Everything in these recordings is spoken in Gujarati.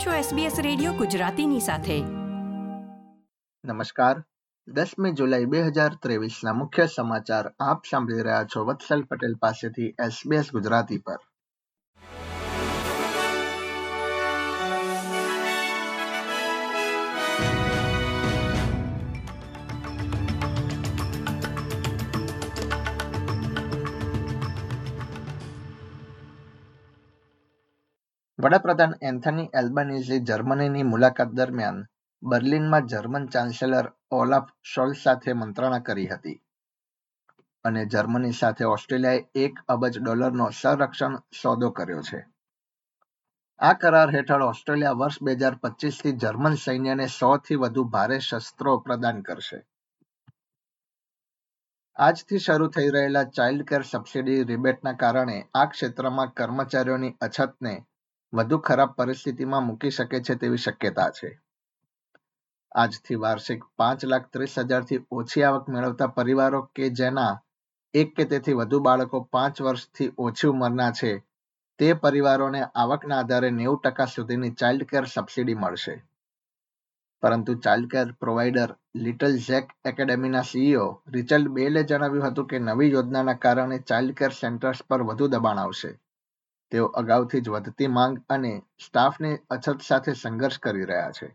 આપ છો SBS રેડિયો ગુજરાતીની સાથે. નમસ્કાર. દસમી જુલાઈ બે હજાર ત્રેવીસના મુખ્ય સમાચાર આપ સાંભળી રહ્યા છો વત્સલ પટેલ પાસેથી SBS ગુજરાતી પર. વડાપ્રધાન એન્થની એલ્બાનીઝે જર્મનીની મુલાકાત દરમિયાન બર્લિનમાં જર્મન ચાન્સેલર ઓલાફ શોલ્સ સાથે મંત્રણા કરી હતી. અને જર્મની સાથે ઓસ્ટ્રેલિયાએ એક અબજ ડોલરનો સંરક્ષણ સોદો કર્યો છે. આ કરાર હેઠળ ઓસ્ટ્રેલિયા વર્ષ બે હજાર પચીસથી જર્મન સૈન્યને થી વધુ ભારે શસ્ત્રો પ્રદાન કરશે. આજથી શરૂ થઈ રહેલા ચાઇલ્ડ કેર સબસિડી રિબેટના કારણે આ ક્ષેત્રમાં કર્મચારીઓની અછતને વધુ ખરાબ પરિસ્થિતિમાં મૂકી શકે છે તેવી શક્યતા છે. આજથી વાર્ષિક પાંચ લાખ ત્રીસ હજારથી ઓછી આવક મેળવતા પરિવારો કે જેના એક કે તેથી વધુ બાળકો પાંચ વર્ષથી ઓછી ઉંમરના છે, તે પરિવારોને આવકના આધારે નેવું ટકા સુધીની ચાઇલ્ડ કેર સબસિડી મળશે. પરંતુ child care provider little Zac એકેડેમીના CEO Richard બેલે જણાવ્યું હતું કે નવી યોજનાના કારણે ચાઇલ્ડ કેર સેન્ટર્સ પર વધુ દબાણ આવશે. તેઓ અગાઉથી જ વધતી માંગ અને સ્ટાફની અછત સાથે સંઘર્ષ કરી રહ્યા છે.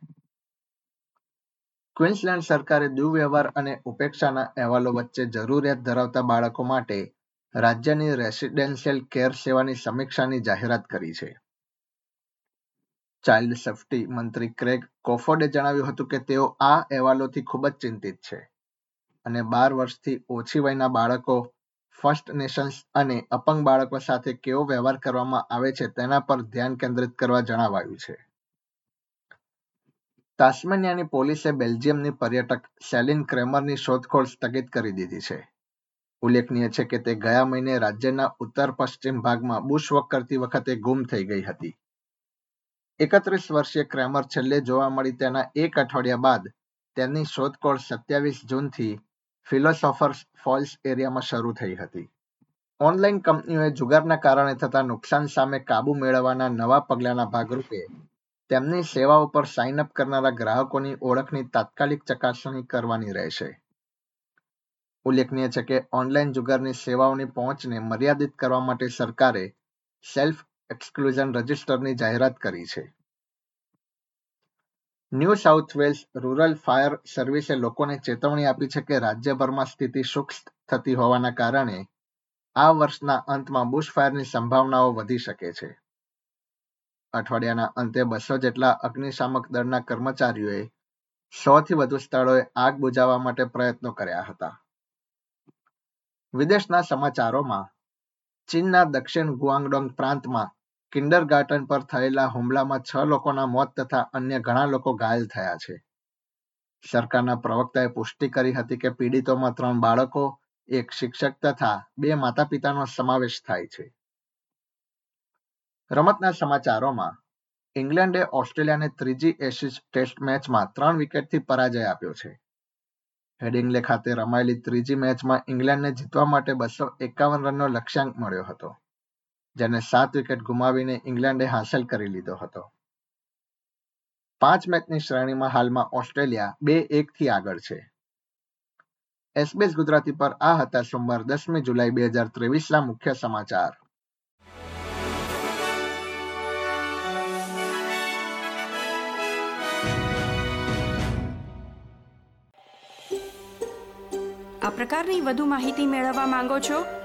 ક્વિન્સલેન્ડ સરકારે દુર્વ્યવહાર અને ઉપેક્ષાના અહેવાલો વચ્ચે જરૂરિયાત ધરાવતા બાળકો માટે રાજ્યની રેસિડેન્શિયલ કેર સેવાની સમીક્ષાની જાહેરાત કરી છે. ચાઇલ્ડ સેફ્ટી મંત્રી ક્રેગ કોફોર્ડે જણાવ્યું હતું કે તેઓ આ અહેવાલોથી ખૂબ જ ચિંતિત છે અને બાર વર્ષથી ઓછી વયના બાળકો ફર્સ્ટ નેશન્સ અને અપંગ બાળકો સાથે કેવો વ્યવહાર કરવામાં આવે છે તેના પર ધ્યાન કેન્દ્રિત કરવા જણાવાયું છે. તાસ્મેનિયાની પોલીસે બેલ્જિયમની પર્યટક સેલિન ક્રેમરની શોધખોળ સ્થગિત કરી દીધી છે. ઉલ્લેખનીય છે કે તે ગયા મહિને રાજ્યના ઉત્તર પશ્ચિમ ભાગમાં બુશવોક કરતી વખતે ગુમ થઈ ગઈ હતી. એકત્રીસ વર્ષીય ક્રેમર છેલ્લે જોવા મળી તેના એક અઠવાડિયા બાદ તેની શોધખોળ સત્યાવીસ જૂનથી ફિલોસોફર્સ ફોલ્સ એરિયામાં શરૂ થઈ હતી. ઓનલાઈન કંપનીઓએ જુગારના કારણે થતા નુકસાન સામે કાબુ મેળવવાના નવા પગલાના ભાગરૂપે તેમની સેવાઓ પર સાઇન અપ કરનારા ગ્રાહકોની ઓળખની તાત્કાલિક ચકાસણી કરવાની રહેશે. ઉલ્લેખનીય છે કે ઓનલાઈન જુગારની સેવાઓની પહોંચને મર્યાદિત કરવા માટે સરકારે સેલ્ફ એક્સક્લુઝન રજિસ્ટરની જાહેરાત કરી છે. New South Wales rural fire સર્વિસે લોકોને ચેતવણી આપી છે કે રાજ્યભરમાં સ્થિતિ સૂક્ષ્મ થતી હોવાના કારણે આ વર્ષના અંતમાં બુશફાયરની સંભાવનાઓ વધી શકે છે. અઠવાડિયાના અંતે બસો જેટલા અગ્નિશામક દળના કર્મચારીઓએ સો થી વધુ સ્થળોએ આગ બુજાવવા માટે પ્રયત્નો કર્યા હતા. વિદેશના સમાચારોમાં ચીનના દક્ષિણ ગુઆંગડોંગ પ્રાંતમાં કિન્ડરગાર્ટન પર થયેલા હુમલામાં છ લોકોના મોત તથા અન્ય ઘણા લોકો ઘાયલ થયા છે. સરકારના પ્રવક્તાએ પુષ્ટિ કરી હતી કે પીડિતોમાં ત્રણ બાળકો, એક શિક્ષક તથા બે માતા પિતાનો સમાવેશ થાય છે. રમતના સમાચારોમાં, ઇંગ્લેન્ડે ઓસ્ટ્રેલિયાને ત્રીજી એશિઝ ટેસ્ટ મેચમાં ત્રણ વિકેટથી પરાજય આપ્યો છે. હેડિંગલે ખાતે રમાયેલી ત્રીજી મેચમાં ઇંગ્લેન્ડને જીતવા માટે બસો એકાવન રનનો લક્ષ્યાંક મળ્યો હતો. જેને સાત વિકેટ ગુમાવીને ઇંગ્લેન્ડે હાંસલ કરી લીધો હતો. પાંચ મેચની શ્રેણીમાં હાલમાં ઓસ્ટ્રેલિયા બે એક થી આગળ છે. એસબીએસ ગુજરાતી પર આ હતા સોમવાર દસમી જુલાઈ બે હજાર ત્રેવીસના મુખ્ય સમાચાર. આ પ્રકારની વધુ માહિતી મેળવવા માંગો છો?